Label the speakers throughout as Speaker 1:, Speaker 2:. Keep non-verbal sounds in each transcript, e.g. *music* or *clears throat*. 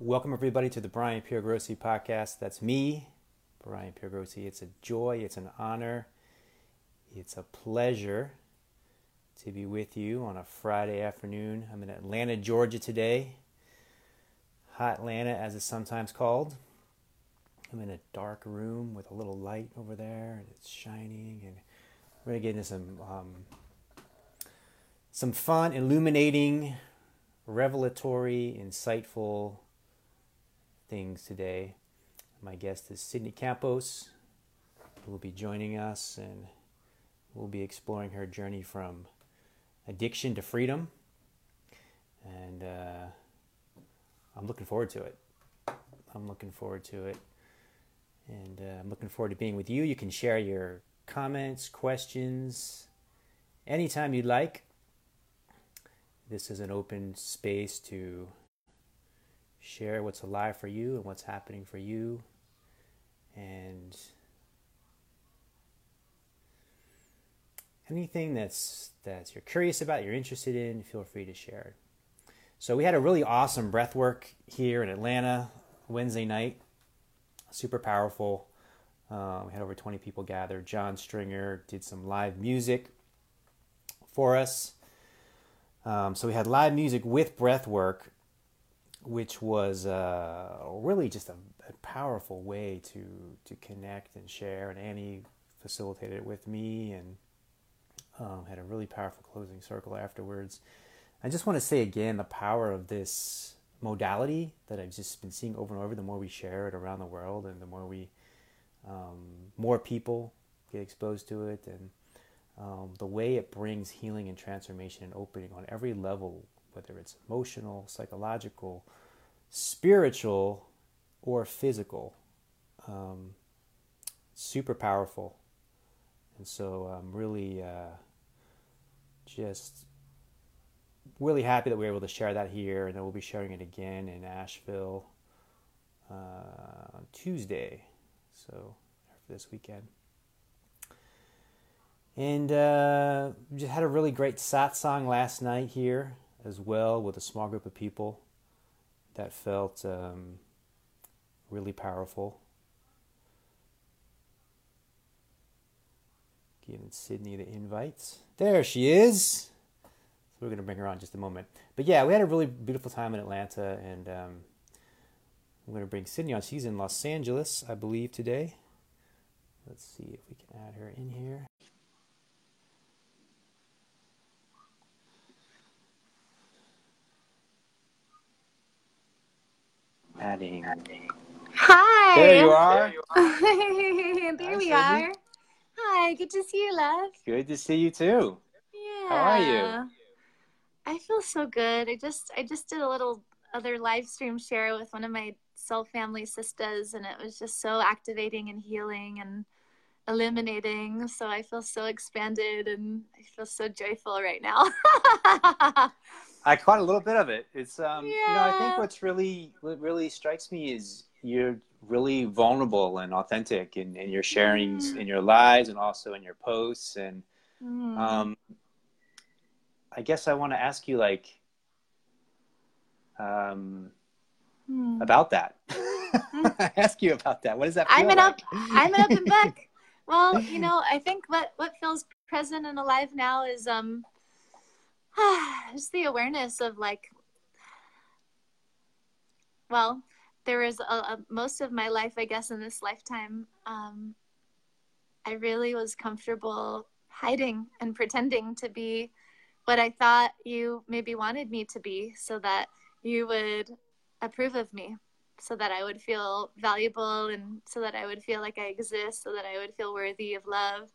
Speaker 1: Welcome, everybody, to the Brian Piergrossi podcast. That's me, Brian Piergrossi. It's a joy, it's an honor, it's a pleasure to be with you on a Friday afternoon. I'm in Atlanta, Georgia today. Hot Atlanta, as it's sometimes called. I'm in a dark room with a little light over there, and it's shining. And we're gonna get into some um, some fun, illuminating, revelatory, insightful things today. My guest is Sydney Campos, who will be joining us, and we'll be exploring her journey from addiction to freedom. And uh, I'm looking forward to it. I'm looking forward to it. And uh, I'm looking forward to being with you. You can share your comments, questions, anytime you'd like. This is an open space to share what's alive for you and what's happening for you. And anything that's that's you're curious about, you're interested in, feel free to share. So we had a really awesome breath work here in Atlanta Wednesday night. Super powerful. Um, we had over 20 people gathered. John Stringer did some live music for us. Um, so we had live music with breath work which was uh, really just a, a, powerful way to to connect and share. And Annie facilitated it with me and um, had a really powerful closing circle afterwards. I just want to say again the power of this modality that I've just been seeing over and over. The more we share it around the world, and the more we um, more people get exposed to it, and um, the way it brings healing and transformation and opening on every level whether it's emotional, psychological, spiritual, or physical. Um, super powerful. And so I'm really uh, just really happy that we are able to share that here, and then we'll be sharing it again in Asheville uh, on Tuesday. So for this weekend. And uh, just had a really great satsang last night here as well with a small group of people that felt um, really powerful. Giving Sydney the invites. There she is. So we're going to bring her on in just a moment. But yeah, we had a really beautiful time in Atlanta, and um, I'm going to bring Sydney on. She's in Los Angeles, I believe, today. Let's see if we can add her in here. Adding.
Speaker 2: Hi.
Speaker 1: There you are. *laughs*
Speaker 2: there we are. Hi, good to see you, love.
Speaker 1: Good to see you too.
Speaker 2: Yeah.
Speaker 1: How are you?
Speaker 2: I feel so good. I just I just did a little other live stream share with one of my soul family sisters and it was just so activating and healing and illuminating. So I feel so expanded and I feel so joyful right now. *laughs*
Speaker 1: I caught a little bit of it. It's um,
Speaker 2: yeah.
Speaker 1: you know, I think what's really what really strikes me is you're really vulnerable and authentic in, in your sharings mm. in your lives and also in your posts and mm. um, I guess I want to ask you like um, mm. about that. *laughs* ask you about that. What does that?
Speaker 2: I'm
Speaker 1: an
Speaker 2: like? up. I'm an open book. *laughs* Well, you know, I think what what feels present and alive now is um *sighs* just the awareness of like well there was a, a, most of my life i guess in this lifetime um, i really was comfortable hiding and pretending to be what i thought you maybe wanted me to be so that you would approve of me so that i would feel valuable and so that i would feel like i exist so that i would feel worthy of love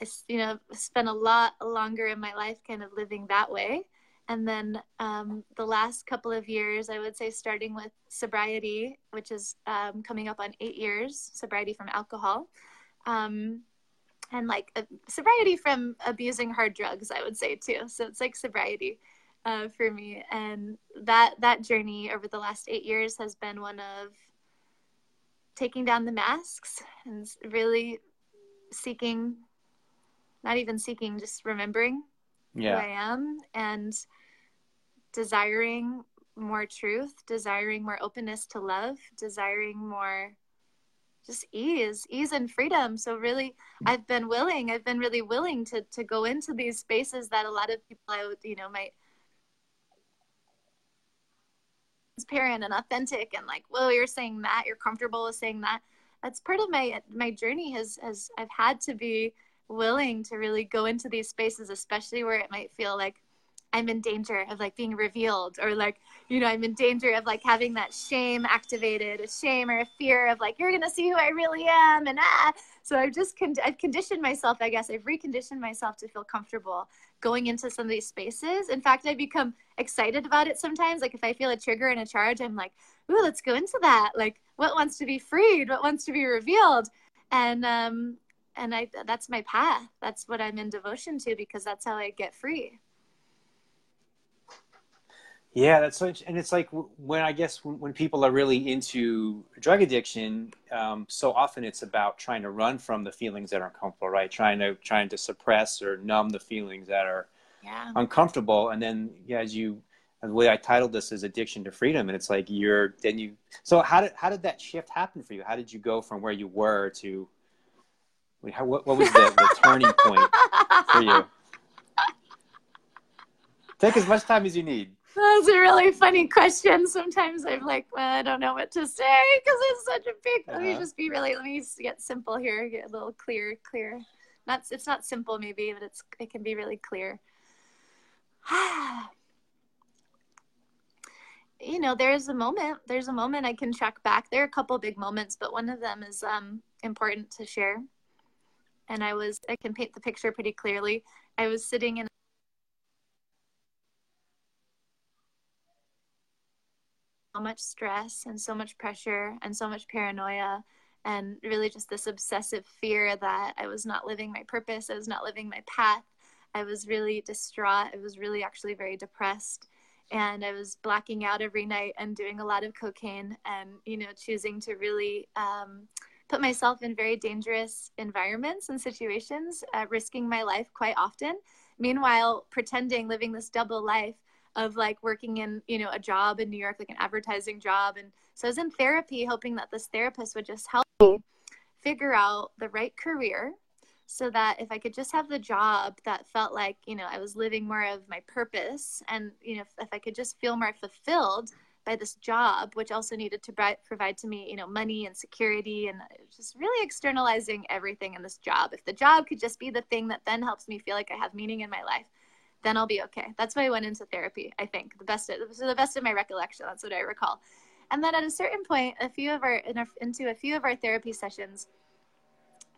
Speaker 2: I, you know, spent a lot longer in my life kind of living that way. And then um, the last couple of years, I would say, starting with sobriety, which is um, coming up on eight years, sobriety from alcohol, um, and like uh, sobriety from abusing hard drugs, I would say too. So it's like sobriety uh, for me, and that that journey over the last eight years has been one of taking down the masks and really seeking not even seeking, just remembering
Speaker 1: yeah.
Speaker 2: who I am and desiring more truth, desiring more openness to love, desiring more just ease, ease and freedom. So really, I've been willing. I've been really willing to to go into these spaces that a lot of people, I would, you know, might transparent and authentic and like, well, you're saying that, you're comfortable with saying that. That's part of my my journey. Has has I've had to be willing to really go into these spaces, especially where it might feel like I'm in danger of like being revealed or like, you know, I'm in danger of like having that shame activated, a shame or a fear of like, you're going to see who I really am. And ah, so I've just, con- I've conditioned myself, I guess I've reconditioned myself to feel comfortable going into some of these spaces. In fact, I become excited about it sometimes. Like if I feel a trigger and a charge, I'm like, ooh, let's go into that. Like what wants to be freed? What wants to be revealed? And, um, and I, that's my path. That's what I'm in devotion to because that's how I get free.
Speaker 1: Yeah, that's so, and it's like when I guess when, when people are really into drug addiction, um, so often it's about trying to run from the feelings that are uncomfortable, right? Trying to trying to suppress or numb the feelings that are yeah. uncomfortable, and then yeah, as you the way I titled this is addiction to freedom, and it's like you're then you. So how did how did that shift happen for you? How did you go from where you were to how, what, what was the, the turning point for you? Take as much time as you need.
Speaker 2: That's a really funny question. Sometimes I'm like, well, I don't know what to say because it's such a big. Uh-huh. Let me uh-huh. just be really. Let me get simple here. Get a little clear, clear. Not. It's not simple, maybe, but it's. It can be really clear. *sighs* you know, there's a moment. There's a moment I can check back. There are a couple big moments, but one of them is um, important to share. And I was. I can paint the picture pretty clearly. I was sitting in so much stress and so much pressure and so much paranoia and really just this obsessive fear that I was not living my purpose, I was not living my path. I was really distraught. I was really actually very depressed. And I was blacking out every night and doing a lot of cocaine and, you know, choosing to really um, put myself in very dangerous environments and situations, uh, risking my life quite often. Meanwhile, pretending living this double life of like working in you know a job in new york like an advertising job and so i was in therapy hoping that this therapist would just help me figure out the right career so that if i could just have the job that felt like you know i was living more of my purpose and you know if, if i could just feel more fulfilled by this job which also needed to provide to me you know money and security and just really externalizing everything in this job if the job could just be the thing that then helps me feel like i have meaning in my life then I'll be okay. That's why I went into therapy. I think the best, of, the best of my recollection. That's what I recall. And then at a certain point, a few of our into a few of our therapy sessions,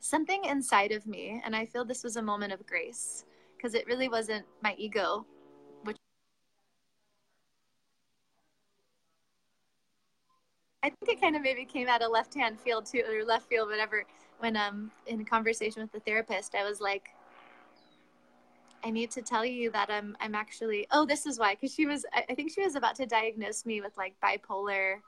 Speaker 2: something inside of me, and I feel this was a moment of grace because it really wasn't my ego, which I think it kind of maybe came out of left hand field too, or left field, whatever. When um in a conversation with the therapist, I was like, I need to tell you that I'm I'm actually oh this is why because she was I, I think she was about to diagnose me with like bipolar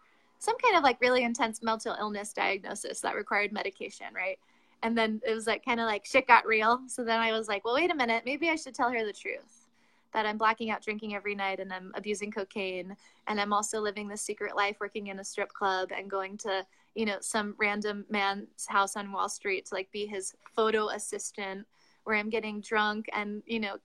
Speaker 2: some kind of like really intense mental illness diagnosis that required medication right? And then it was like kind of like shit got real. So then I was like well wait a minute. Maybe I should tell her the truth that I'm blacking out drinking every night and I'm abusing cocaine and I'm also living this secret life working in a strip club and going to you know some random man's house on Wall Street to like be his photo assistant where I'm getting drunk and, you know,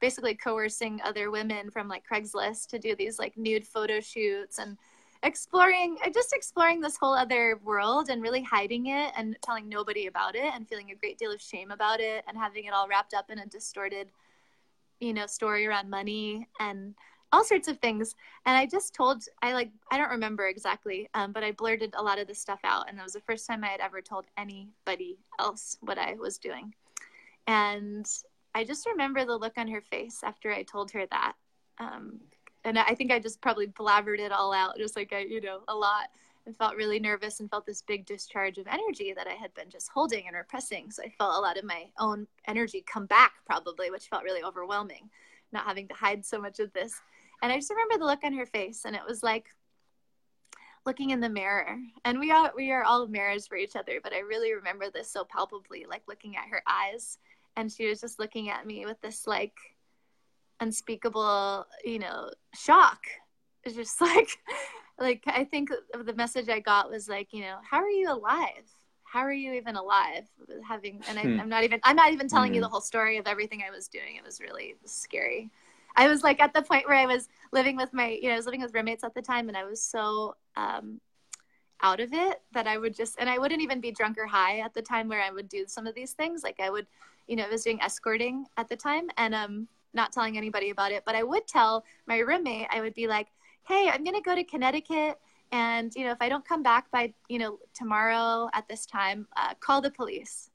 Speaker 2: basically coercing other women from like Craigslist to do these like nude photo shoots and exploring uh, just exploring this whole other world and really hiding it and telling nobody about it and feeling a great deal of shame about it and having it all wrapped up in a distorted you know story around money and all sorts of things and i just told i like i don't remember exactly um, but i blurted a lot of this stuff out and that was the first time i had ever told anybody else what i was doing and I just remember the look on her face after I told her that. Um, and I think I just probably blabbered it all out, just like I, you know, a lot, and felt really nervous and felt this big discharge of energy that I had been just holding and repressing. So I felt a lot of my own energy come back, probably, which felt really overwhelming, not having to hide so much of this. And I just remember the look on her face, and it was like looking in the mirror. And we are we are all mirrors for each other, but I really remember this so palpably, like looking at her eyes and she was just looking at me with this like unspeakable you know shock it's just *laughs* like like I think the message I got was like, you know, how are you alive? How are you even alive? Having and I, am hmm. not even I'm not even telling mm. you hmm. the whole story of everything I was doing. It was really scary. I was like at the point where I was living with my, you know, I was living with roommates at the time, and I was so um, out of it that I would just, and I wouldn't even be drunk or high at the time where I would do some of these things. Like I would, you know, I was doing escorting at the time, and um, not telling anybody about it, but I would tell my roommate. I would be like, "Hey, I'm gonna go to Connecticut." And you know, if I don't come back by you know tomorrow at this time, uh, call the police.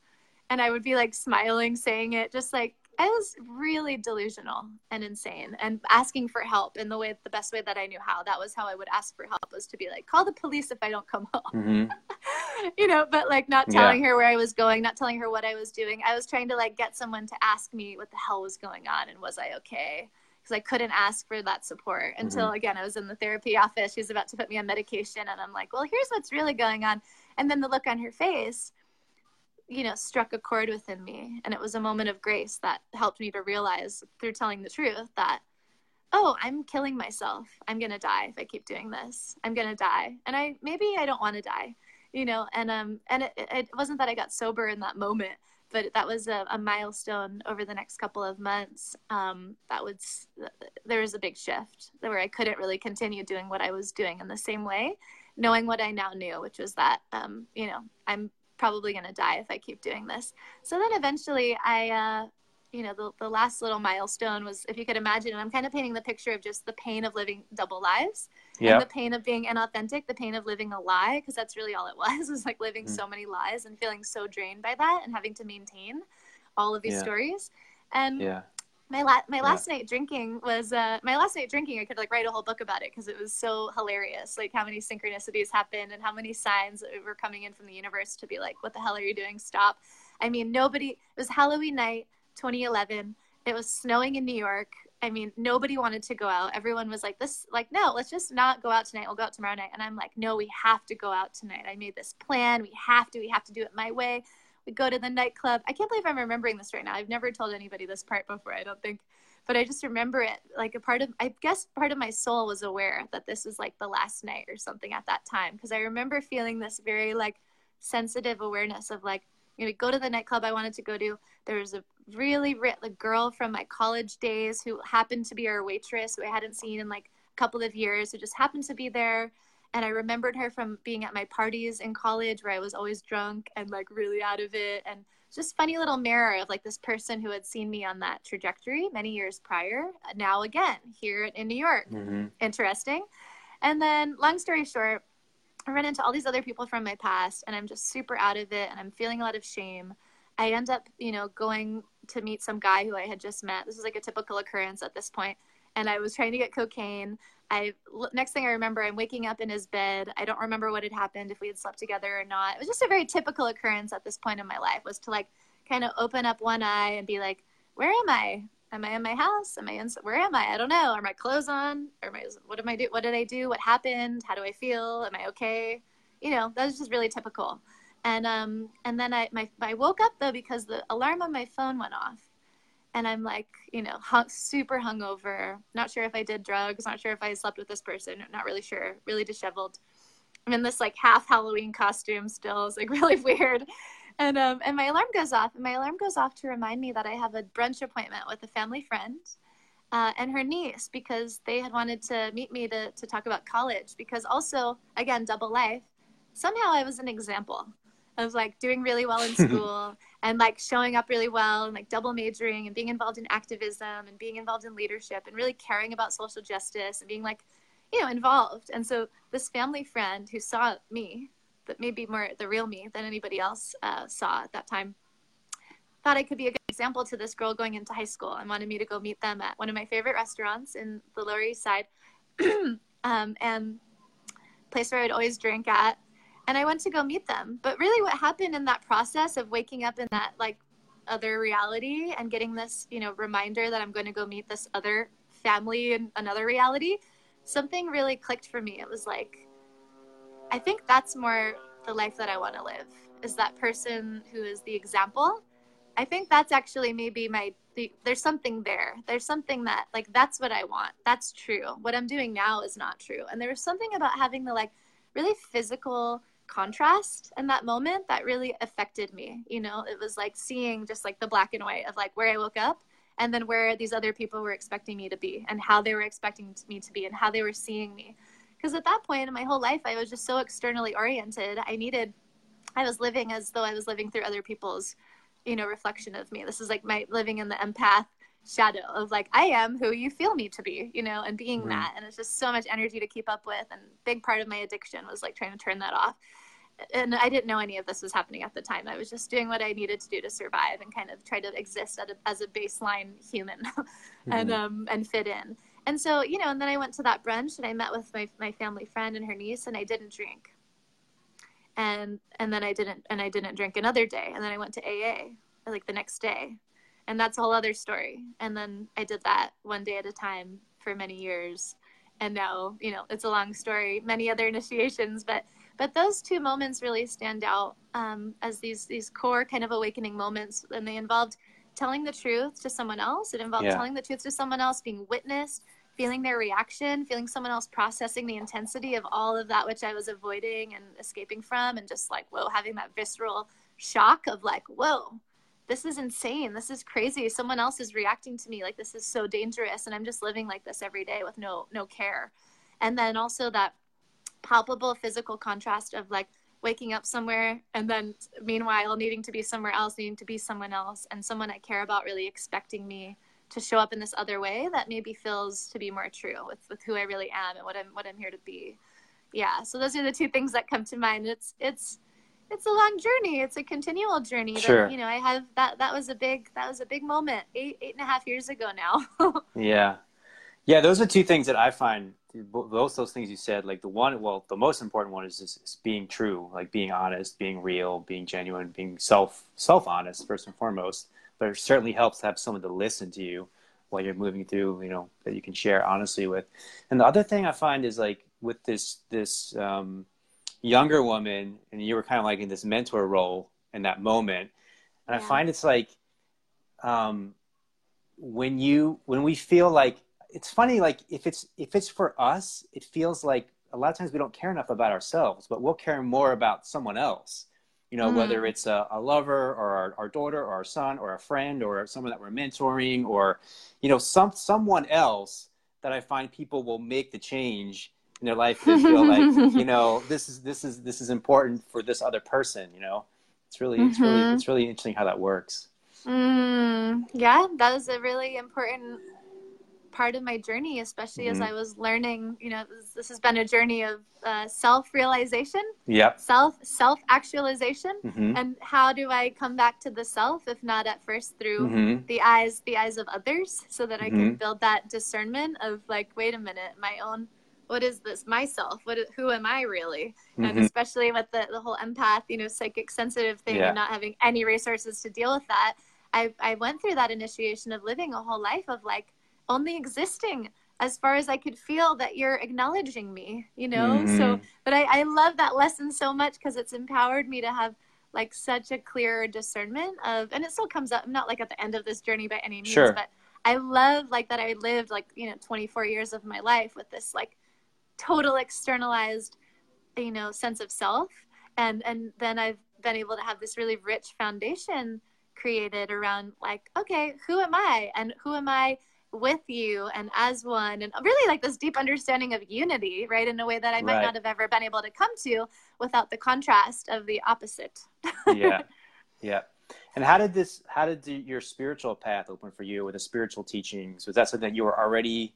Speaker 2: And I would be like smiling, saying it, just like I was really delusional and insane and asking for help in the way the best way that I knew how. That was how I would ask for help was to be like, call the police if I don't come home. Mm-hmm. *laughs* you know, but like not telling yeah. her where I was going, not telling her what I was doing. I was trying to like get someone to ask me what the hell was going on and was I okay? Because I couldn't ask for that support until mm-hmm. again I was in the therapy office. She was about to put me on medication and I'm like, well, here's what's really going on. And then the look on her face you know struck a chord within me and it was a moment of grace that helped me to realize through telling the truth that oh i'm killing myself i'm going to die if i keep doing this i'm going to die and i maybe i don't want to die you know and um and it, it wasn't that i got sober in that moment but that was a, a milestone over the next couple of months um that was there was a big shift where i couldn't really continue doing what i was doing in the same way knowing what i now knew which was that um you know i'm probably going to die if I keep doing this. So then eventually I, uh, you know, the, the last little milestone was, if you could imagine, and I'm kind of painting the picture of just the pain of living double lives and the pain of being inauthentic, the pain of living a lie, because that's really all it *laughs* was, was like living mm. so many lies and feeling so drained by that and having to maintain all of these yeah. stories. And yeah my la- my last yeah. night drinking was uh, my last night drinking. I could like write a whole book about it because it was so hilarious. Like how many synchronicities happened and how many signs were coming in from the universe to be like, "What the hell are you doing? Stop!" I mean, nobody. It was Halloween night, 2011. It was snowing in New York. I mean, nobody wanted to go out. Everyone was like, "This, like, no, let's just not go out tonight. We'll go out tomorrow night." And I'm like, "No, we have to go out tonight. I made this plan. We have to. We have to do it my way." we go to the nightclub. I can't believe I'm remembering this right now. I've never told anybody this part before, I don't think. But I just remember it like a part of, I guess part of my soul was aware that this was like the last night or something at that time. Cause I remember feeling this very like sensitive awareness of like, you know, go to the nightclub I wanted to go to. There was a really rit a girl from my college days who happened to be our waitress who I hadn't seen in like a couple of years who just happened to be there and I remembered her from being at my parties in college where I was always drunk and like really out of it and just funny little mirror of like this person who had seen me on that trajectory many years prior now again here in New York mm-hmm. interesting and then long story short I run into all these other people from my past and I'm just super out of it and I'm feeling a lot of shame I end up you know going to meet some guy who I had just met this is like a typical occurrence at this point and I was trying to get cocaine I next thing I remember, I'm waking up in his bed. I don't remember what had happened, if we had slept together or not. It was just a very typical occurrence at this point in my life. Was to like kind of open up one eye and be like, "Where am I? Am I in my house? Am I in? Where am I? I don't know. Are my clothes on? Or my what am I do? What did I do? What happened? How do I feel? Am I okay? You know, that was just really typical. And um, and then I my I woke up though because the alarm on my phone went off and I'm like, you know, hung, super hungover. Not sure if I did drugs. Not sure if I slept with this person. Not really sure. Really disheveled. I'm in this like half Halloween costume still. It's like *laughs* really weird. And um, and my alarm goes off. And my alarm goes off to remind me that I have a brunch appointment with a family friend. Uh, and her niece because they had wanted to meet me to, to talk about college because also again double life somehow i was an example of like doing really well in *laughs* school and like showing up really well and like double majoring and being involved in activism and being involved in leadership and really caring about social justice and being like you know involved and so this family friend who saw me that maybe more the real me than anybody else uh, saw at that time thought i could be a good example to this girl going into high school and wanted me to go meet them at one of my favorite restaurants in the lower east side *clears throat* um, and place where i'd always drink at and I went to go meet them. But really, what happened in that process of waking up in that like other reality and getting this, you know, reminder that I'm going to go meet this other family in another reality, something really clicked for me. It was like, I think that's more the life that I want to live. Is that person who is the example? I think that's actually maybe my the, there's something there. There's something that like that's what I want. That's true. What I'm doing now is not true. And there was something about having the like really physical contrast in that moment that really affected me. You know, it was like seeing just like the black and white of like where I woke up and then where these other people were expecting me to be and how they were expecting me to be and how they were seeing me. Because at that point in my whole life, I was just so externally oriented. I needed, I was living as though I was living through other people's, you know, reflection of me. This is like my living in the empath shadow of like I am who you feel me to be, you know, and being mm-hmm. that. And it's just so much energy to keep up with. And big part of my addiction was like trying to turn that off. And I didn't know any of this was happening at the time. I was just doing what I needed to do to survive and kind of try to exist a, as a baseline human *laughs* and mm-hmm. um and fit in. And so, you know, and then I went to that brunch and I met with my my family friend and her niece and I didn't drink. And and then I didn't and I didn't drink another day. And then I went to AA like the next day and that's a whole other story and then i did that one day at a time for many years and now you know it's a long story many other initiations but but those two moments really stand out um, as these these core kind of awakening moments and they involved telling the truth to someone else it involved yeah. telling the truth to someone else being witnessed feeling their reaction feeling someone else processing the intensity of all of that which i was avoiding and escaping from and just like whoa having that visceral shock of like whoa this is insane. This is crazy. Someone else is reacting to me like this is so dangerous and I'm just living like this every day with no no care. And then also that palpable physical contrast of like waking up somewhere and then meanwhile needing to be somewhere else, needing to be someone else and someone I care about really expecting me to show up in this other way that maybe feels to be more true with, with who I really am and what I'm what I'm here to be. Yeah. So those are the two things that come to mind. It's it's it's a long journey. It's a continual journey.
Speaker 1: Sure.
Speaker 2: But, you know, I have that. That was a big. That was a big moment. Eight eight and a half years ago now. *laughs*
Speaker 1: yeah, yeah. Those are two things that I find. Both those things you said, like the one, well, the most important one is just being true, like being honest, being real, being genuine, being self self honest first and foremost. But it certainly helps to have someone to listen to you while you're moving through, you know, that you can share honestly with. And the other thing I find is like with this this um, younger woman and you were kind of like in this mentor role in that moment and yeah. i find it's like um, when you when we feel like it's funny like if it's if it's for us it feels like a lot of times we don't care enough about ourselves but we'll care more about someone else you know mm-hmm. whether it's a, a, lover or our, our daughter or our son or a friend or someone that we're mentoring or you know some someone else that i find people will make the change in their life they feel like *laughs* you know this is this is this is important for this other person you know it's really it's mm-hmm. really it's really interesting how that works
Speaker 2: mm, yeah that is a really important part of my journey especially mm-hmm. as i was learning you know this, this has been a journey of uh, self-realization
Speaker 1: yep
Speaker 2: self self-actualization mm-hmm. and how do i come back to the self if not at first through mm-hmm. the eyes the eyes of others so that i can mm-hmm. build that discernment of like wait a minute my own what is this myself what is, who am i really mm-hmm. and especially with the, the whole empath you know psychic sensitive thing yeah. and not having any resources to deal with that I, I went through that initiation of living a whole life of like only existing as far as I could feel that you're acknowledging me, you know? Mm-hmm. So, but I, I love that lesson so much because it's empowered me to have like such a clear discernment of, and it still comes up, I'm not like at the end of this journey by any means,
Speaker 1: sure.
Speaker 2: but I love like that I lived like, you know, 24 years of my life with this like total externalized you know sense of self and and then i've been able to have this really rich foundation created around like okay who am i and who am i with you and as one and really like this deep understanding of unity right in a way that i might right. not have ever been able to come to without the contrast of the opposite *laughs*
Speaker 1: yeah yeah and how did this how did the, your spiritual path open for you with the spiritual teachings was that something that you were already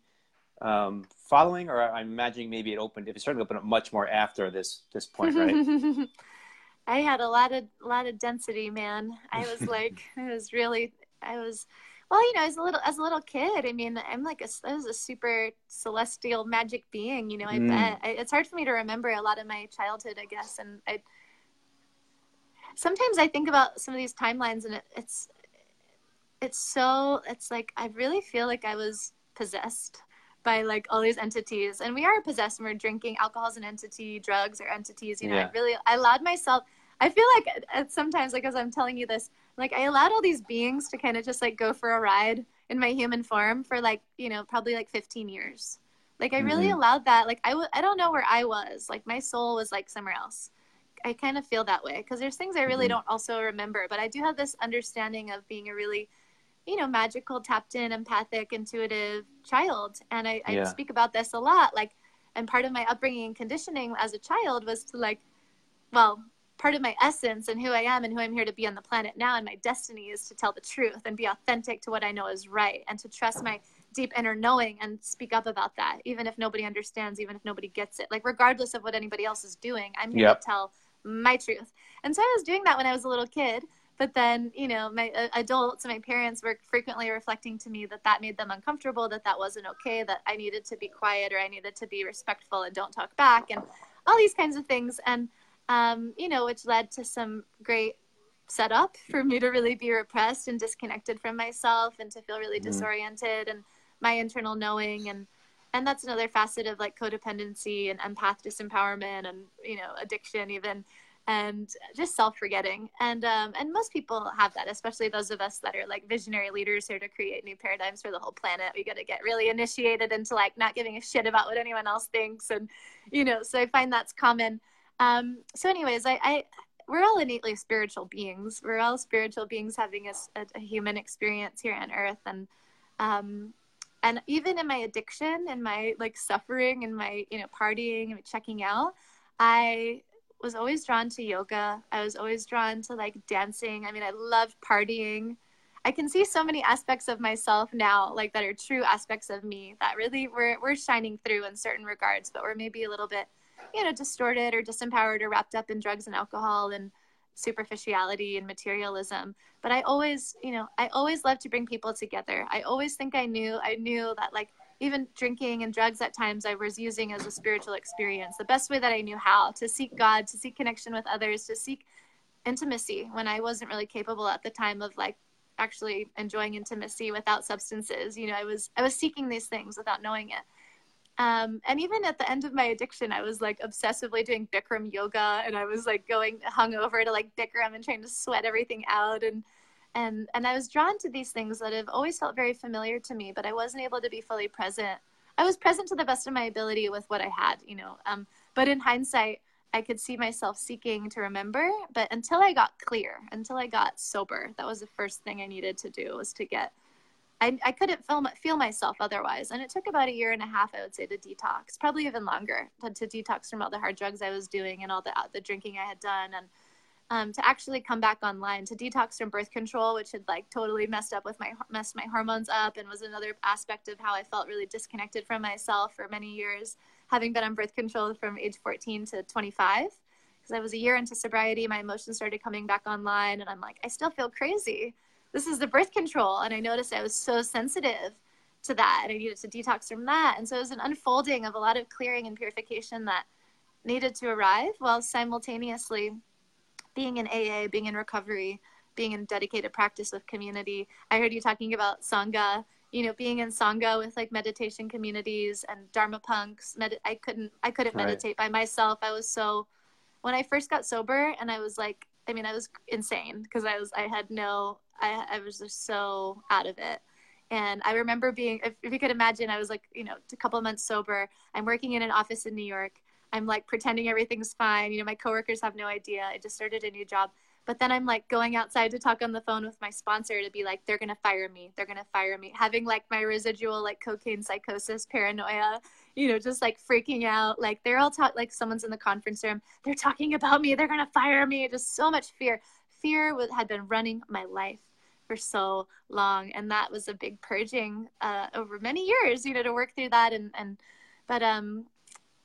Speaker 1: um, following, or I'm imagining maybe it opened. If it started to open up much more after this this point, right? *laughs*
Speaker 2: I had a lot of a lot of density, man. I was like, I was really, I was, well, you know, as a little as a little kid. I mean, I'm like a, I was a super celestial magic being. You know, I mm. bet I, it's hard for me to remember a lot of my childhood, I guess, and I. Sometimes I think about some of these timelines, and it, it's, it's so it's like I really feel like I was possessed by like all these entities and we are possessed when we're drinking alcohol's an entity drugs are entities you know yeah. i really i allowed myself I feel like sometimes, like as I'm telling you this, like I allowed all these beings to kind of just like go for a ride in my human form for like you know probably like 15 years. Like I really mm-hmm. allowed that. Like I w- I don't know where I was. Like my soul was like somewhere else. I kind of feel that way because there's things I really mm-hmm. don't also remember, but I do have this understanding of being a really you know, magical, tapped in, empathic, intuitive child. And I, I speak about this a lot. Like, and part of my upbringing and conditioning as a child was to like, well, part of my essence and who I am and who I'm here to be on the planet now and my destiny is to tell the truth and be authentic to what I know is right and to trust my deep inner knowing and speak up about that, even if nobody understands, even if nobody gets it. Like, regardless of what anybody else is doing, I'm here yep. to tell my truth. And so I was doing that when I was a little kid but then you know my uh, adults and my parents were frequently reflecting to me that that made them uncomfortable that that wasn't okay that i needed to be quiet or i needed to be respectful and don't talk back and all these kinds of things and um, you know which led to some great setup for me to really be repressed and disconnected from myself and to feel really mm-hmm. disoriented and my internal knowing. And and that's another facet of like codependency and empath disempowerment and you know addiction even and just self-forgetting. And um, and most people have that especially those of us that are like visionary leaders here to create new paradigms for the whole planet. We got to get really initiated into like not giving a shit about what anyone else thinks. And you know so i find that's common um, so anyways I, I we're all innately spiritual beings we're all spiritual beings having a, a, a human experience here on earth and um, and even in my addiction and my like suffering and my you know partying and checking out i was always drawn to yoga. I was always drawn to like dancing. I mean, I loved partying. I can see so many aspects of myself now, like that are true aspects of me that really were, were shining through in certain regards, but were maybe a little bit, you know, distorted or disempowered or wrapped up in drugs and alcohol and superficiality and materialism. But I always, you know, I always love to bring people together. I always think I knew, I knew that like even drinking and drugs at times I was using as a spiritual experience, the best way that I knew how to seek God, to seek connection with others, to seek intimacy when I wasn't really capable at the time of like actually enjoying intimacy without substances. You know, I was I was seeking these things without knowing it. Um, and even at the end of my addiction, I was like obsessively doing Bikram yoga, and I was like going hungover to like Bikram and trying to sweat everything out and and and I was drawn to these things that have always felt very familiar to me, but I wasn't able to be fully present. I was present to the best of my ability with what I had, you know. Um, but in hindsight, I could see myself seeking to remember. But until I got clear, until I got sober, that was the first thing I needed to do was to get. I, I couldn't feel, feel myself otherwise. And it took about a year and a half, I would say, to detox, probably even longer, to, to detox from all the hard drugs I was doing and all the, the drinking I had done. And um, to actually come back online to detox from birth control, which had like totally messed up with my messed my hormones up, and was another aspect of how I felt really disconnected from myself for many years, having been on birth control from age 14 to 25. Because I was a year into sobriety, my emotions started coming back online, and I'm like, I still feel crazy. This is the birth control, and I noticed I was so sensitive to that, and I needed to detox from that. And so it was an unfolding of a lot of clearing and purification that needed to arrive, while simultaneously being in AA, being in recovery, being in dedicated practice with community. I heard you talking about Sangha, you know, being in Sangha with like meditation communities and Dharma Punx. Med- I couldn't, I couldn't right. meditate by myself. I was so, when I first got sober and I was like, I mean, I was insane because I was, I had no, I, I was just so out of it. And I remember being, if, if you could imagine, I was like, you know, a couple months sober. I'm working in an office in New York I'm like pretending everything's fine. You know, my coworkers have no idea. I just started a new job. But then I'm like going outside to talk on the phone with my sponsor to be like, they're going to fire me. They're going to fire me. Having like my residual like cocaine psychosis, paranoia, you know, just like freaking out. Like they're all taught, like someone's in the conference room. They're talking about me. They're going to fire me. Just so much fear. Fear had been running my life for so long. And that was a big purging uh, over many years, you know, to work through that. And, and, but um,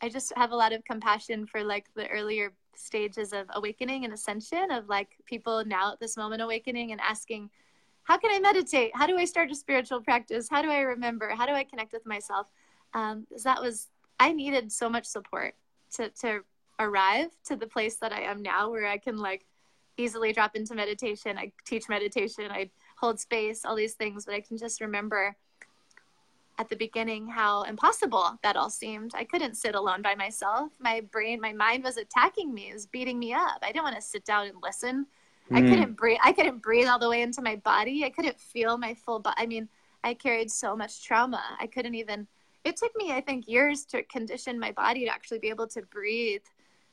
Speaker 2: I just have a lot of compassion for like the earlier stages of awakening and ascension of like people now at this moment awakening and asking, how can I meditate? How do I start a spiritual practice? How do I remember? How do I connect with myself? Um, that was I needed so much support to to arrive to the place that I am now, where I can like easily drop into meditation. I teach meditation. I hold space, all these things, but I can just remember at the beginning how impossible that all seemed. I couldn't sit alone by myself. My brain, my mind was attacking me, it was beating me up. I didn't want to sit down and listen. Mm. I couldn't breathe. I couldn't breathe all the way into my body. I couldn't feel my full body. I mean, I carried so much trauma. I couldn't even. It took me, I think, years to condition my body to actually be able to breathe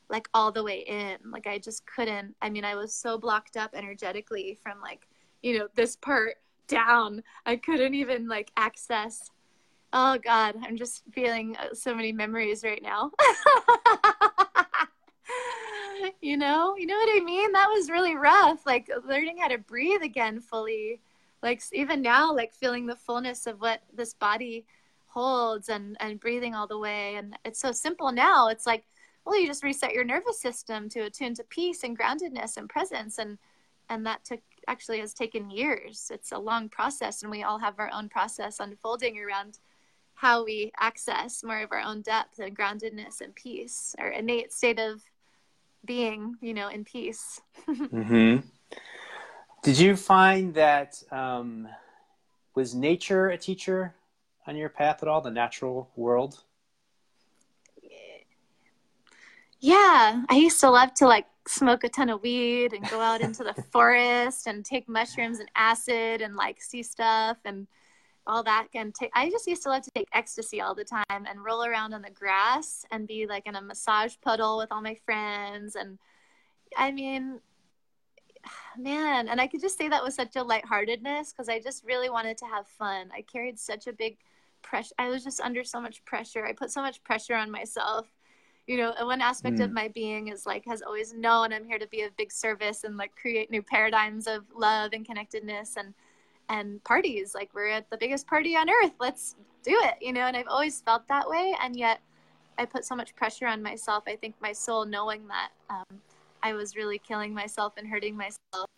Speaker 2: like all the way in. Like I just couldn't. I mean, I was so blocked up energetically from like, you know, this part down. I couldn't even like access Oh God, I'm just feeling uh, so many memories right now. *laughs* you know, you know what I mean? That was really rough. Like learning how to breathe again fully. Like even now, like feeling the fullness of what this body holds and and breathing all the way. And it's so simple now. It's like, well, you just reset your nervous system to attune to peace and groundedness and presence and and that took actually has taken years. It's a long process and we all have our own process unfolding around how we access more of our own depth and groundedness and peace, our innate state of being, you know, in peace. *laughs*
Speaker 1: mm-hmm. Did you find that um, was nature a teacher on your path at all? The natural world.
Speaker 2: Yeah, I used to love to like smoke a ton of weed and go out into the *laughs* forest and take mushrooms and acid and like see stuff and all that and take i just used to love to take ecstasy all the time and roll around on the grass and be like in a massage puddle with all my friends and i mean *sighs* man and i could just say that with such a lightheartedness because i just really wanted to have fun i carried such a big pressure i was just under so much pressure i put so much pressure on myself you know one aspect mm. of my being is like has always known i'm here to be of big service and like create new paradigms of love and connectedness and and parties like we're at the biggest party on earth let's do it you know and i've always felt that way and yet i put so much pressure on myself i think my soul knowing that um, i was really killing myself and hurting myself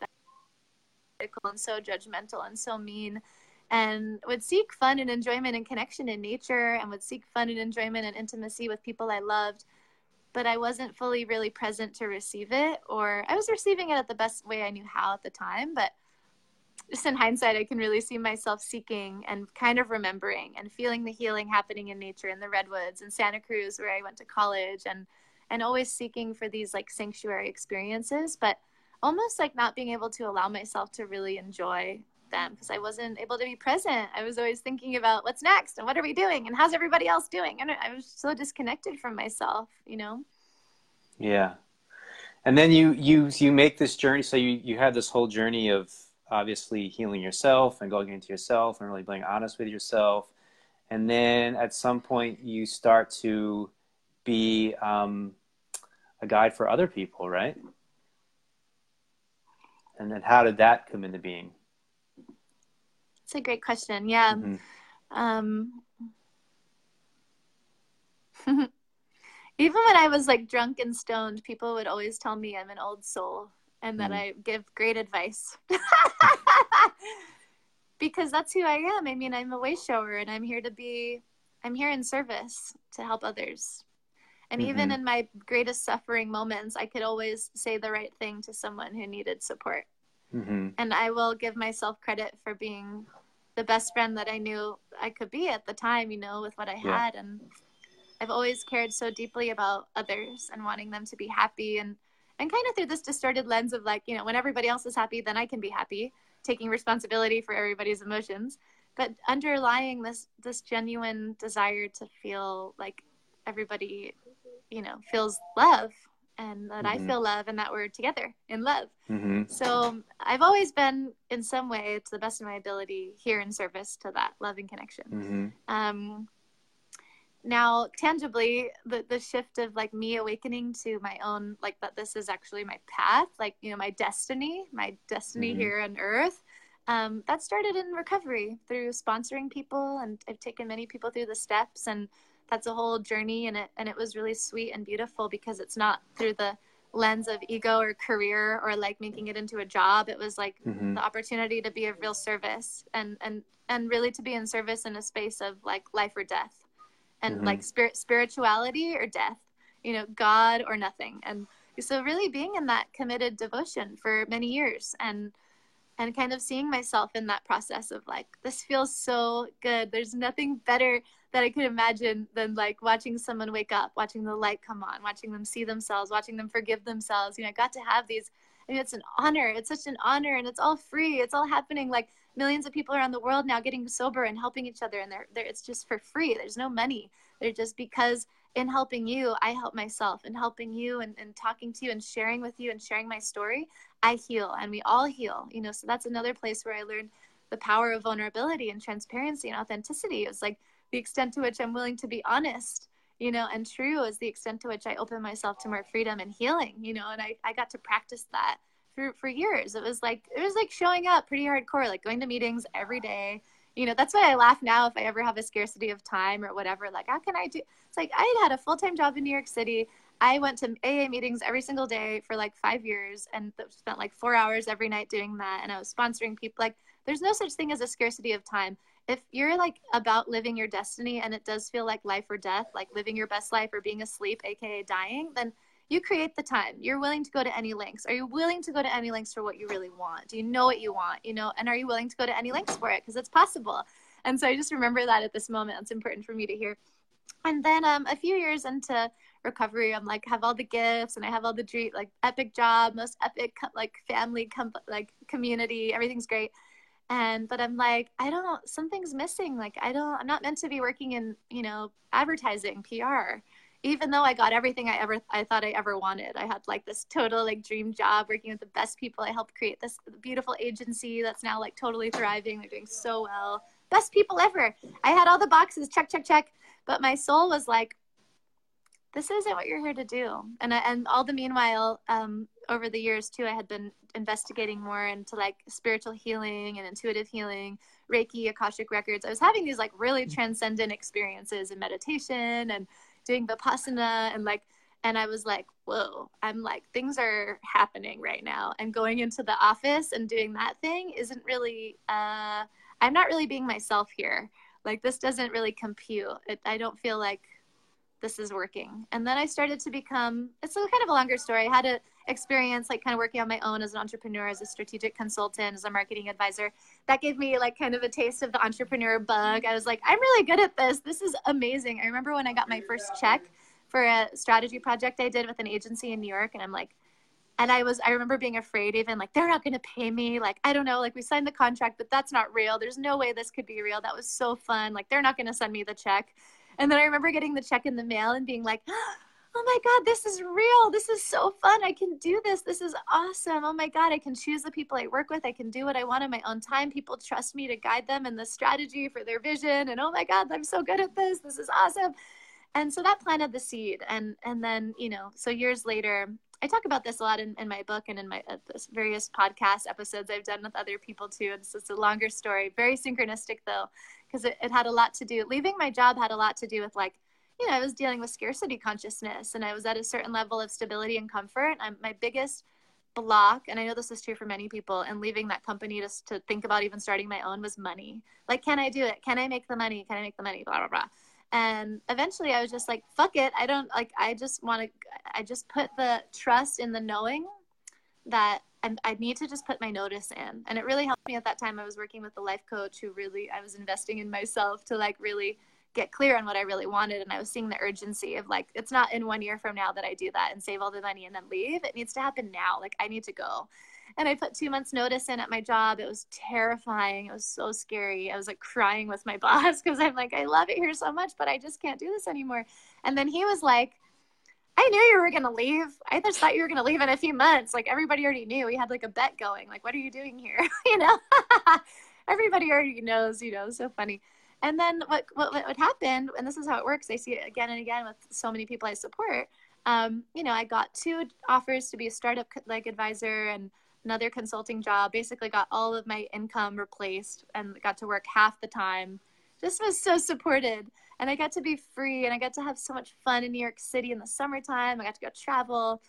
Speaker 2: and so judgmental and so mean and would seek fun and enjoyment and connection in nature and would seek fun and enjoyment and intimacy with people i loved but i wasn't fully really present to receive it or i was receiving it at the best way i knew how at the time but just in hindsight, I can really see myself seeking and kind of remembering and feeling the healing happening in nature in the redwoods and Santa Cruz, where I went to college, and and always seeking for these like sanctuary experiences, but almost like not being able to allow myself to really enjoy them because I wasn't able to be present. I was always thinking about what's next and what are we doing and how's everybody else doing, and I was so disconnected from myself, you know.
Speaker 1: Yeah, and then you you you make this journey. So you you had this whole journey of obviously healing yourself and going into yourself and really being honest with yourself. And then at some point, you start to be um, a guide for other people, right? And then how did that come into being?
Speaker 2: It's a great question. Yeah. Mm-hmm. Um, *laughs* even when I was like drunk and stoned, people would always tell me I'm an old soul and that mm. I give great advice. *laughs* because that's who I am. I mean, I'm a way shower and I'm here to be, I'm here in service to help others. And mm-hmm. even in my greatest suffering moments, I could always say the right thing to someone who needed support. Mm-hmm. And I will give myself credit for being the best friend that I knew I could be at the time, you know, with what I yeah. had. And I've always cared so deeply about others and wanting them to be happy and and kind of through this distorted lens of like you know when everybody else is happy then i can be happy taking responsibility for everybody's emotions but underlying this this genuine desire to feel like everybody you know feels love and that mm-hmm. i feel love and that we're together in love mm-hmm. so i've always been in some way to the best of my ability here in service to that loving connection mm-hmm. um, now tangibly the the shift of like me awakening to my own like that this is actually my path like you know my destiny my destiny mm-hmm. here on earth um, that started in recovery through sponsoring people and i've taken many people through the steps and that's a whole journey and it and it was really sweet and beautiful because it's not through the lens of ego or career or like making it into a job it was like mm-hmm. the opportunity to be of real service and and and really to be in service in a space of like life or death and mm-hmm. like spirit spirituality or death you know god or nothing. And so really being in that committed devotion for many years and and kind of seeing myself in that process of like this feels so good. There's nothing better that i could imagine than like watching someone wake up watching the light come on watching them see themselves watching them forgive themselves. You know i got to have these I mean, it's an honor. It's such an honor and it's all free. It's all happening. Like millions of people around the world now getting sober and helping each other and they're, they're it's just for free. There's no money. They're just because in helping you i help myself. In helping you and, and talking to you and sharing with you and sharing my story i heal and we all heal you know? So that's another place where i learned the power of vulnerability and transparency and authenticity. Is like the extent to which i'm willing to be honest you know and true is the extent to which i open myself to more freedom and healing you know? And i, I got to practice that for, for years. It was like it was like showing up pretty hardcore like going to meetings every day. You know that's why i laugh now if i ever have a scarcity of time or whatever like how can i do it's like i had a full-time job in new york city. I went to aa meetings every single day for like five years and spent like four hours every night doing that and i was sponsoring people like there's no such thing as a scarcity of time. If you're like about living your destiny and it does feel like life or death like living your best life or being asleep aka dying then you create the time. You're willing to go to any lengths. Are you willing to go to any lengths for what you really want? Do you know what you want you know and are you willing to go to any lengths for it? Because it's possible. And so i just remember that at this moment it's important for me to hear. And then um, a few years into recovery i'm like have all the gifts and i have all the dream like epic job most epic like family com- like community everything's great. And but i'm like i don't something's missing. Like i don't i'm not meant to be working in you know advertising pr even though I got everything I ever I thought I ever wanted. I had like this total like dream job working with the best people. I helped create this beautiful agency that's now like totally thriving. They're doing so well. Best people ever. I had all the boxes, check, check, check. But my soul was like, this isn't what you're here to do. And I, and all the meanwhile, um, over the years too, I had been investigating more into like spiritual healing and intuitive healing, Reiki, Akashic records. I was having these like really transcendent experiences in meditation and doing vipassana and like and I was like, whoa, I'm like, things are happening right now. And going into the office and doing that thing isn't really, uh, I'm not really being myself here. Like, this doesn't really compute. It, I don't feel like this is working. And then I started to become, it's a kind of a longer story. I had an experience like kind of working on my own as an entrepreneur, as a strategic consultant, as a marketing advisor. That gave me like kind of a taste of the entrepreneur bug. I was like, I'm really good at this. This is amazing. I remember when I got my first check for a strategy project I did with an agency in New York, and I'm like, and I was, I remember being afraid, even like, they're not going to pay me. Like, I don't know, like, we signed the contract, but that's not real. There's no way this could be real. That was so fun. Like, they're not going to send me the check. And then I remember getting the check in the mail and being like, oh my God, this is real. This is so fun. I can do this. This is awesome. Oh my God, I can choose the people I work with. I can do what I want on my own time. People trust me to guide them in the strategy for their vision. And oh my God, I'm so good at this. This is awesome. And so that planted the seed. And, and then, you know, so years later, I talk about this a lot in, in my book and in my uh, various podcast episodes I've done with other people too. It's just a longer story, very synchronistic though because it, it had a lot to do leaving my job had a lot to do with like you know i was dealing with scarcity consciousness and i was at a certain level of stability and comfort. I'm, my biggest block and i know this is true for many people and leaving that company just to think about even starting my own was money. Like can i do it? Can i make the money? Can i make the money? Blah blah blah. And eventually i was just like fuck it. I don't like i just want to i just put the trust in the knowing that I need to just put my notice in. And it really helped me at that time. I was working with a life coach who really, I was investing in myself to like really get clear on what I really wanted. And I was seeing the urgency of like, it's not in one year from now that I do that and save all the money and then leave. It needs to happen now. Like, I need to go. And I put two months' notice in at my job. It was terrifying. It was so scary. I was like crying with my *laughs* boss because I'm like, I love it here so much, but I just can't do this anymore. And then he was like, I knew you were going to leave. I just thought you were going to leave in a few months. Like everybody already knew. We had like a bet going. Like, what are you doing here? *laughs* you know, *laughs* everybody already knows. You know, so funny. And then what, what what happened? And this is how it works. I see it again and again with so many people I support. Um, you know, I got two offers to be a startup like advisor and another consulting job. Basically, got all of my income replaced and got to work half the time. Just was so supported and I got to be free and I got to have so much fun in New York City in the summertime. I got to go travel.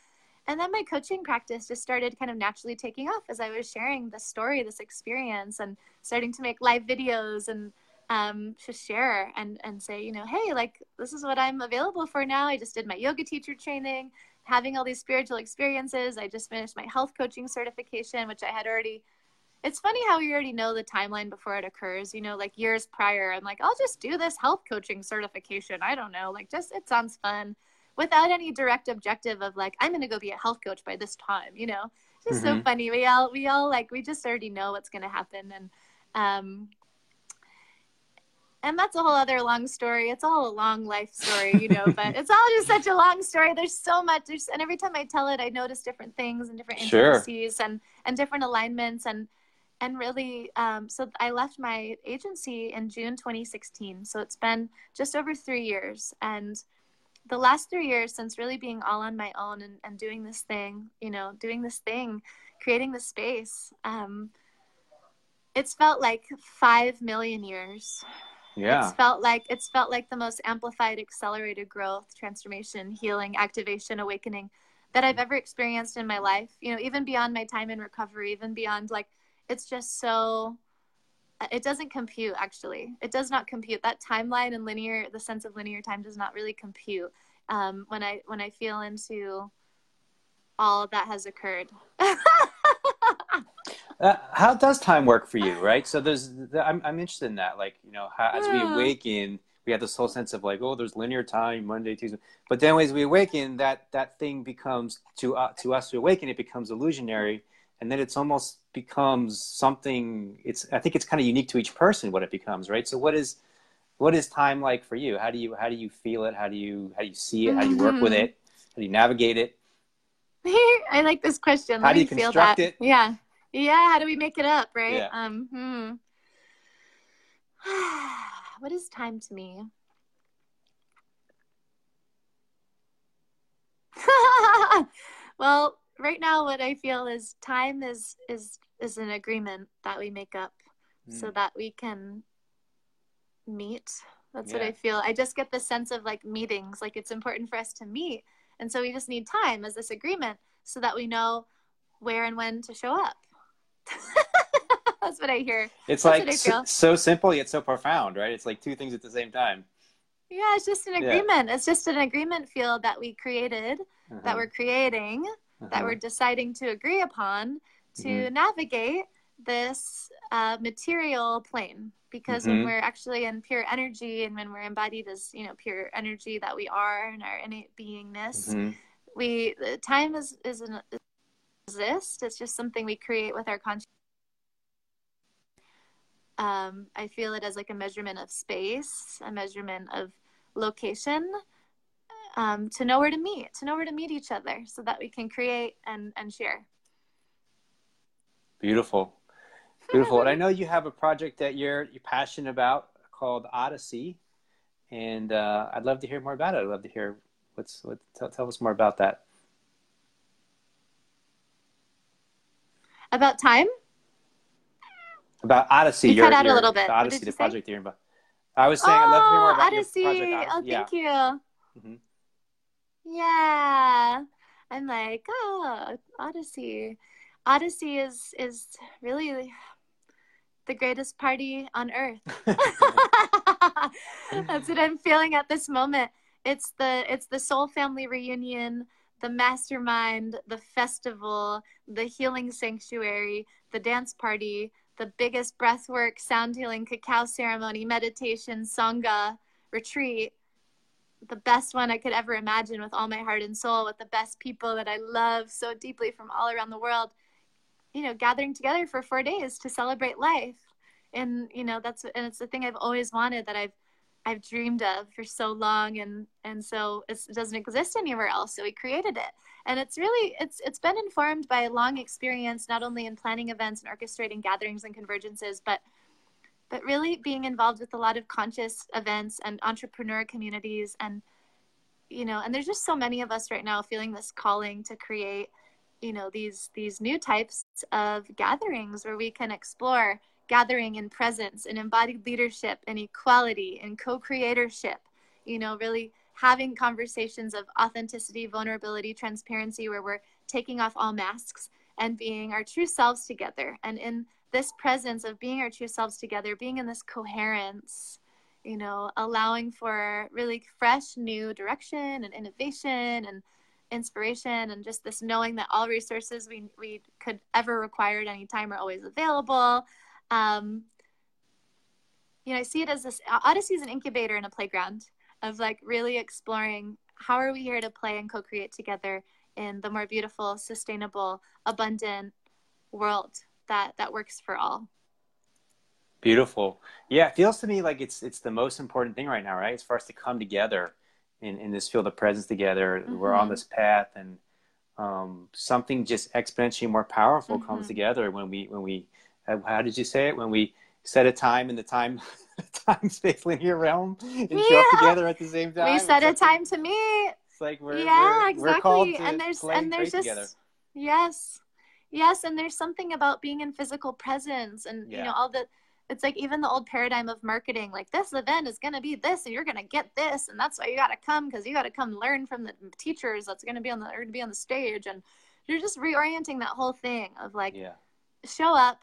Speaker 2: And then my coaching practice just started kind of naturally taking off as I was sharing the story, this experience, and starting to make live videos and um, to share and, and say, you know, hey, like this is what I'm available for now. I just did my yoga teacher training, having all these spiritual experiences. I just finished my health coaching certification, which I had already it's funny how we already know the timeline before it occurs, you know, like years prior. I'm like, I'll just do this health coaching certification. I don't know. Like, just it sounds fun without any direct objective of like, I'm going to go be a health coach by this time, you know? Just mm-hmm. so funny. We all, we all like, we just already know what's going to happen. And, um, and that's a whole other long story. It's all a long life story, you know, but *laughs* it's all just such a long story. There's so much, there's, and every time I tell it, I notice different things and different intricacies sure. and, and different alignments and, and really um, so i left my agency in june 2016 so it's been just over three years and the last three years since really being all on my own and, and doing this thing you know doing this thing creating this space um, it's felt like five million years
Speaker 1: yeah.
Speaker 2: It's felt like it's felt like the most amplified accelerated growth transformation healing activation awakening that i've ever experienced in my life. You know even beyond my time in recovery even beyond like it's just so it doesn't compute actually. It does not compute. That timeline and linear the sense of linear time does not really compute um, when i when i feel into all that has occurred *laughs*
Speaker 1: uh, how does time work for you right? So there's I'm, I'm interested in that like you know how, as we awaken we have this whole sense of like oh there's linear time monday tuesday. But then as we awaken that that thing becomes to uh, to us to awaken it becomes illusionary and then it's almost becomes something it's i think it's kind of unique to each person what it becomes right? So what is what is time like for you? How do you how do you feel it? How do you how do you see it? How do you work with mm-hmm. it? How do you navigate it? *laughs*
Speaker 2: I like this question.
Speaker 1: How Let do you construct it?
Speaker 2: Yeah yeah how do we make it up right yeah. um hmm. *sighs* what is time to me *laughs* well right now what i feel is time is is is an agreement that we make up mm. so that we can meet that's yeah. what i feel i just get the sense of like meetings like it's important for us to meet and so we just need time as this agreement so that we know where and when to show up *laughs* that's what i hear
Speaker 1: it's that's like so, so simple yet so profound right it's like two things at the same time
Speaker 2: yeah it's just an agreement yeah. it's just an agreement field that we created uh-huh. that we're creating that uh-huh. we're deciding to agree upon to mm-hmm. navigate this uh, material plane because mm-hmm. when we're actually in pure energy and when we're embodied as you know pure energy that we are in our innate beingness mm-hmm. we time is is an exist it's just something we create with our conscious um, i feel it as like a measurement of space a measurement of location um, to know where to meet, to know where to meet each other so that we can create and, and share.
Speaker 1: Beautiful. Beautiful. and I know you have a project that you're, you're passionate about called Odyssey. And uh, I'd love to hear more about it. I'd love to hear what's what. Tell, tell us more about that.
Speaker 2: About time?
Speaker 1: About Odyssey.
Speaker 2: You cut out a little bit.
Speaker 1: The Odyssey, the project you're. I was saying, oh, I'd love to hear more
Speaker 2: about Odyssey. your project. Odyssey. Oh, thank yeah. you. Mm-hmm. Yeah. I'm like, oh, Odyssey. Odyssey is is really the greatest party on earth. *laughs* *laughs* That's what I'm feeling at this moment. It's the it's the soul family reunion, the mastermind, the festival, the healing sanctuary, the dance party, the biggest breathwork, sound healing, cacao ceremony, meditation, sangha, retreat the best one I could ever imagine with all my heart and soul, with the best people that I love so deeply from all around the world, you know, gathering together for four days to celebrate life. And, you know, that's, and it's the thing I've always wanted that I've, I've dreamed of for so long. And, and so it doesn't exist anywhere else. So we created it. And it's really, it's, it's been informed by a long experience, not only in planning events and orchestrating gatherings and convergences, but but really being involved with a lot of conscious events and entrepreneur communities and you know and there's just so many of us right now feeling this calling to create you know these these new types of gatherings where we can explore gathering in presence and embodied leadership and equality and co-creatorship you know really having conversations of authenticity vulnerability transparency where we're taking off all masks and being our true selves together and in this presence of being our true selves together, being in this coherence, you know, allowing for really fresh new direction and innovation and inspiration and just this knowing that all resources we, we could ever require at any time are always available. Um, you know, I see it as this Odyssey is an incubator and a playground of like really exploring how are we here to play and co-create together in the more beautiful, sustainable, abundant world that that works for all.
Speaker 1: Beautiful. Yeah, it feels to me like it's it's the most important thing right now, right? It's for us to come together in, in this field of presence together. Mm-hmm. We're on mm-hmm. this path and um, something just exponentially more powerful mm-hmm. comes together when we when we how did you say it? When we set a time in the time time space linear realm and yeah. show up together at the same time.
Speaker 2: We set a time to meet.
Speaker 1: It's like we're
Speaker 2: yeah,
Speaker 1: we're,
Speaker 2: exactly. We're and there's and there's just together. yes, yes, and there's something about being in physical presence and yeah. you know all the. It's like even the old paradigm of marketing, like this event is going to be this, and you're going to get this, and that's why you got to come because you got to come learn from the teachers that's going to be on the or to be on the stage, and you're just reorienting that whole thing of like,
Speaker 1: yeah.
Speaker 2: show up,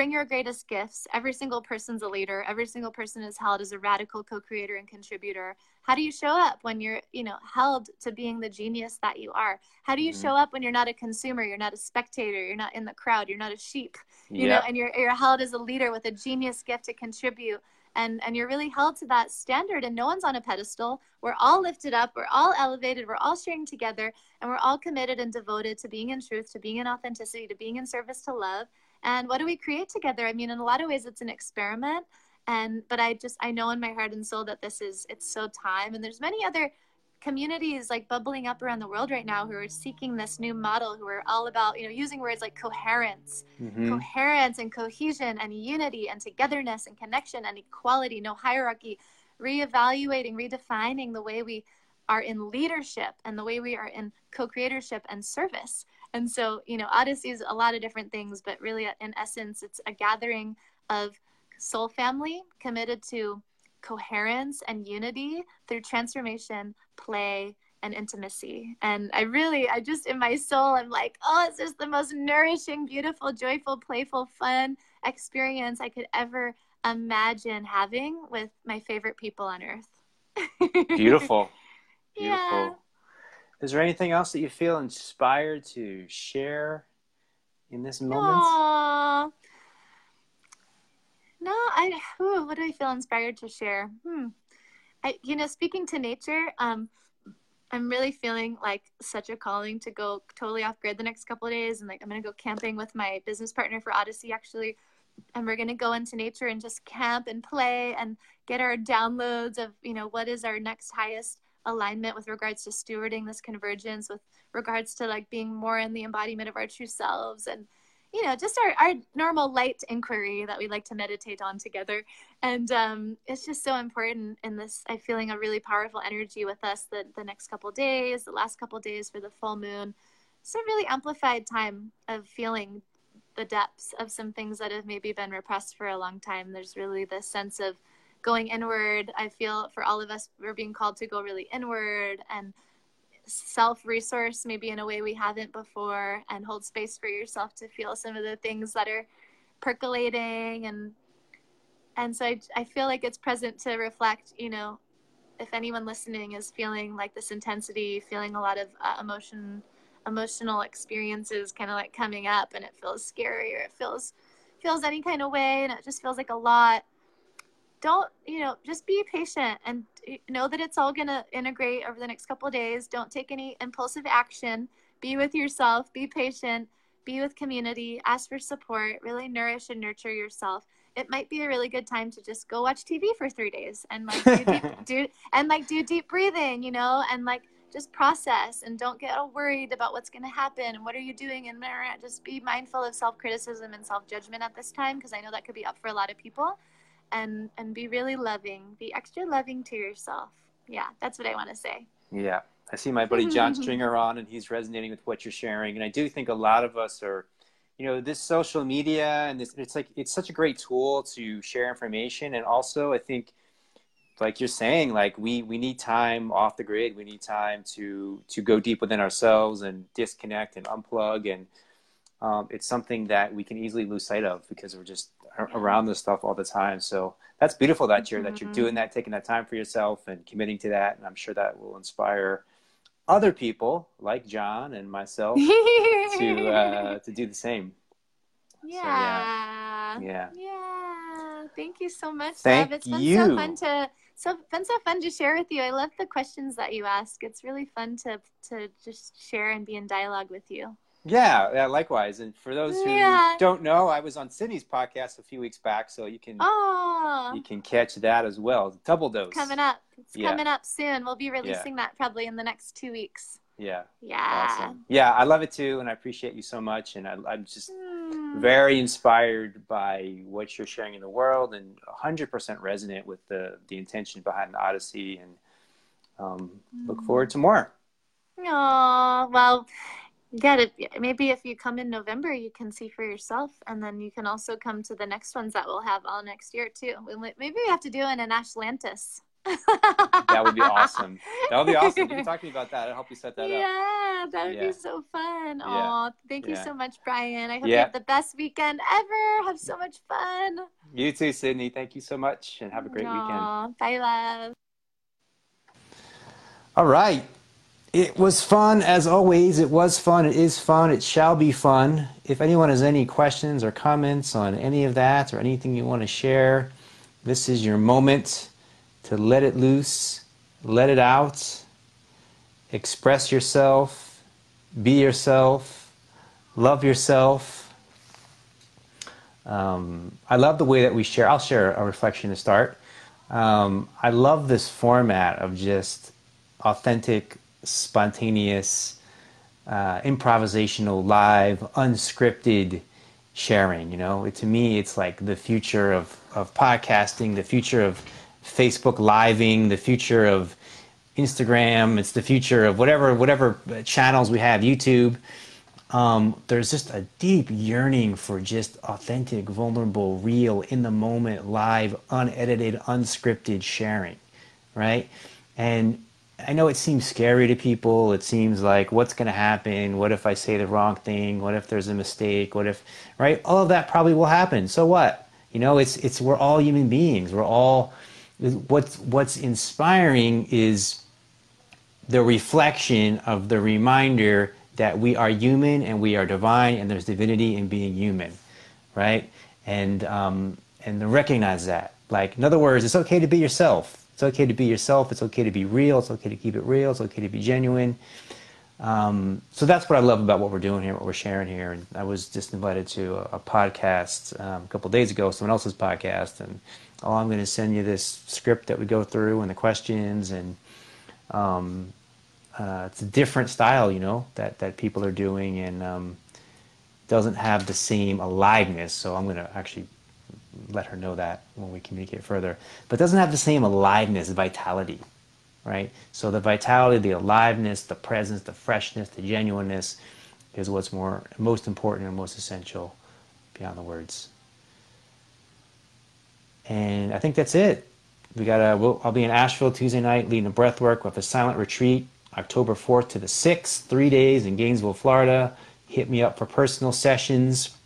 Speaker 2: bring your greatest gifts. Every single person's a leader. Every single person is held as a radical co-creator and contributor. How do you show up when you're, you know, held to being the genius that you are? How do you mm-hmm. show up when you're not a consumer, you're not a spectator, you're not in the crowd, you're not a sheep, you know, and you're you're held as a leader with a genius gift to contribute. And, and you're really held to that standard and no one's on a pedestal we're all lifted up we're all elevated we're all sharing together and we're all committed and devoted to being in truth to being in authenticity to being in service to love and what do we create together? I mean in a lot of ways it's an experiment. And but i just i know in my heart and soul that this is it's so time. And there's many other communities like bubbling up around the world right now who are seeking this new model who are all about you know using words like coherence mm-hmm. coherence and cohesion and unity and togetherness and connection and equality no hierarchy reevaluating redefining the way we are in leadership and the way we are in co-creatorship and service and so, you know, Odyssey is a lot of different things, but really, uh, in essence, it's a gathering of soul family committed to coherence and unity through transformation, play, and intimacy. And I really, I just in my soul, I'm like, oh, it's just the most nourishing, beautiful, joyful, playful, fun experience I could ever imagine having with my favorite people on earth.
Speaker 1: Beautiful. *laughs* Beautiful.
Speaker 2: Yeah.
Speaker 1: Is there anything else that you feel inspired to share in this moment?
Speaker 2: Aww. No, I. Ooh, what do I feel inspired to share? Hmm. I, you know, speaking to nature, um, I'm really feeling like such a calling to go totally off grid the next couple of days, and like I'm gonna go camping with my business partner for Odyssey actually, and we're gonna go into nature and just camp and play and get our downloads of you know what is our next highest alignment with regards to stewarding this convergence with regards to like being more in the embodiment of our true selves and you know just our, our normal light inquiry that we like to meditate on together. And um, it's just so important in this i'm feeling a really powerful energy with us the, the next couple days the last couple days for the full moon. It's a really amplified time of feeling the depths of some things that have maybe been repressed for a long time. There's really this sense of going inward. I feel for all of us, we're being called to go really inward and self resource, maybe in a way we haven't before, and hold space for yourself to feel some of the things that are percolating and and so I, I feel like it's present to reflect you know if anyone listening is feeling like this intensity feeling a lot of uh, emotion emotional experiences kind of like coming up and it feels scary or it feels feels any kind of way and it just feels like a lot don't you know just be patient and eh, know that it's all going to integrate over the next couple of days. Don't take any impulsive action. Be with yourself. Be patient. Be with community. Ask for support. Really nourish and nurture yourself. It might be a really good time to just go watch tv for three days and like do, deep, *laughs* do and like do deep breathing you know and like just process and don't get all worried about what's going to happen and what are you doing and just be mindful of self-criticism and self-judgment at this time because i know that could be up for a lot of people and and be really loving be extra loving to yourself. Yeah that's what i want to say.
Speaker 1: Yeah i see my buddy john *laughs* stringer on and he's resonating with what you're sharing and i do think a lot of us are you know this social media and this it's like it's such a great tool to share information and also i think like you're saying like we we need time off the grid. We need time to to go deep within ourselves and disconnect and unplug and um, it's something that we can easily lose sight of because we're just around this stuff all the time. So that's beautiful that you're mm-hmm. that you're doing mm-hmm. that, taking that time for yourself and committing to that. And I'm sure that will inspire other people like John and myself *laughs* to uh, to do the same.
Speaker 2: Yeah.
Speaker 1: So, yeah.
Speaker 2: yeah. Yeah. Thank you so much.
Speaker 1: Thank.
Speaker 2: It's been
Speaker 1: you.
Speaker 2: so fun to so been so fun to share with you. I love the questions that you ask. It's really fun to to just share and be in dialogue with you.
Speaker 1: Yeah, yeah, likewise. And for those who
Speaker 2: Yeah.
Speaker 1: don't know, I was on Sydney's podcast a few weeks back, so you can
Speaker 2: Oh,
Speaker 1: you can catch that as well. Double dose.
Speaker 2: coming up. It's
Speaker 1: Yeah.
Speaker 2: coming up soon. We'll be releasing that probably in the next two weeks.
Speaker 1: Yeah,
Speaker 2: Yeah.
Speaker 1: awesome. Yeah, I love it too, and I appreciate you so much. And I, I'm just
Speaker 2: Hmm.
Speaker 1: very inspired by what you're sharing in the world, and 100% resonant with the the intention behind the Odyssey. And um, look forward to more.
Speaker 2: Aw, well, you got. Maybe if you come in November, you can see for yourself, and then you can also come to the next ones that we'll have all next year too. Maybe we have to do it in Ashlantis.
Speaker 1: That would be awesome. That would be awesome. You can *laughs* talk to me about that. I'll help you set that up.
Speaker 2: Yeah, that would
Speaker 1: Yeah.
Speaker 2: be so fun.
Speaker 1: Yeah.
Speaker 2: Oh, thank you
Speaker 1: Yeah.
Speaker 2: so much, Brian. I hope you
Speaker 1: Yeah.
Speaker 2: have the best weekend ever. Have so much fun.
Speaker 1: You too, Sydney. Thank you so much, and have a great weekend.
Speaker 2: Bye, love.
Speaker 1: All right. It was fun as always. It was fun. It is fun. It shall be fun. If anyone has any questions or comments on any of that or anything you want to share, this is your moment to let it loose, let it out, express yourself, be yourself, love yourself. Um, I love the way that we share. I'll share a reflection to start. Um, I love this format of just authentic, spontaneous, uh, improvisational, live, unscripted sharing. You know, it, to me, it's like the future of, of podcasting, the future of Facebook living, the future of Instagram. It's the future of whatever whatever channels we have, YouTube. Um, there's just a deep yearning for just authentic, vulnerable, real, in the moment, live, unedited, unscripted sharing, right? And I know it seems scary to people. It seems like what's going to happen? What if I say the wrong thing? What if there's a mistake? What if, right? All of that probably will happen. So what? You know, it's it's we're all human beings. We're all what's what's inspiring is the reflection of the reminder that we are human and we are divine and there's divinity in being human right and um, and recognize that like in other words it's okay to be yourself it's okay to be yourself. It's okay to be real. It's okay to keep it real. It's okay to be genuine. Um, so that's what I love about what we're doing here, what we're sharing here. And I was just invited to a, a podcast um, a couple days ago, someone else's podcast, and oh, I'm going to send you this script that we go through and the questions, and um, uh, it's a different style, you know, that that people are doing, and um, doesn't have the same aliveness. So I'm going to actually let her know that when we communicate further, but doesn't have the same aliveness, vitality right? So the vitality, the aliveness, the presence, the freshness, the genuineness is what's more most important and most essential beyond the words. And I think that's it. We got a. We'll, I'll be in Asheville Tuesday night leading a breath work with a silent retreat, October 4th to the 6th, three days in Gainesville, Florida. Hit me up for personal sessions.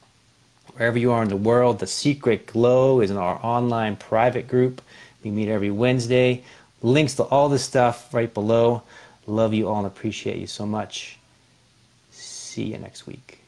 Speaker 1: Wherever you are in the world, the Secret Glow is in our online private group. We meet every Wednesday. Links to all this stuff right below. Love you all and appreciate you so much. See you next week.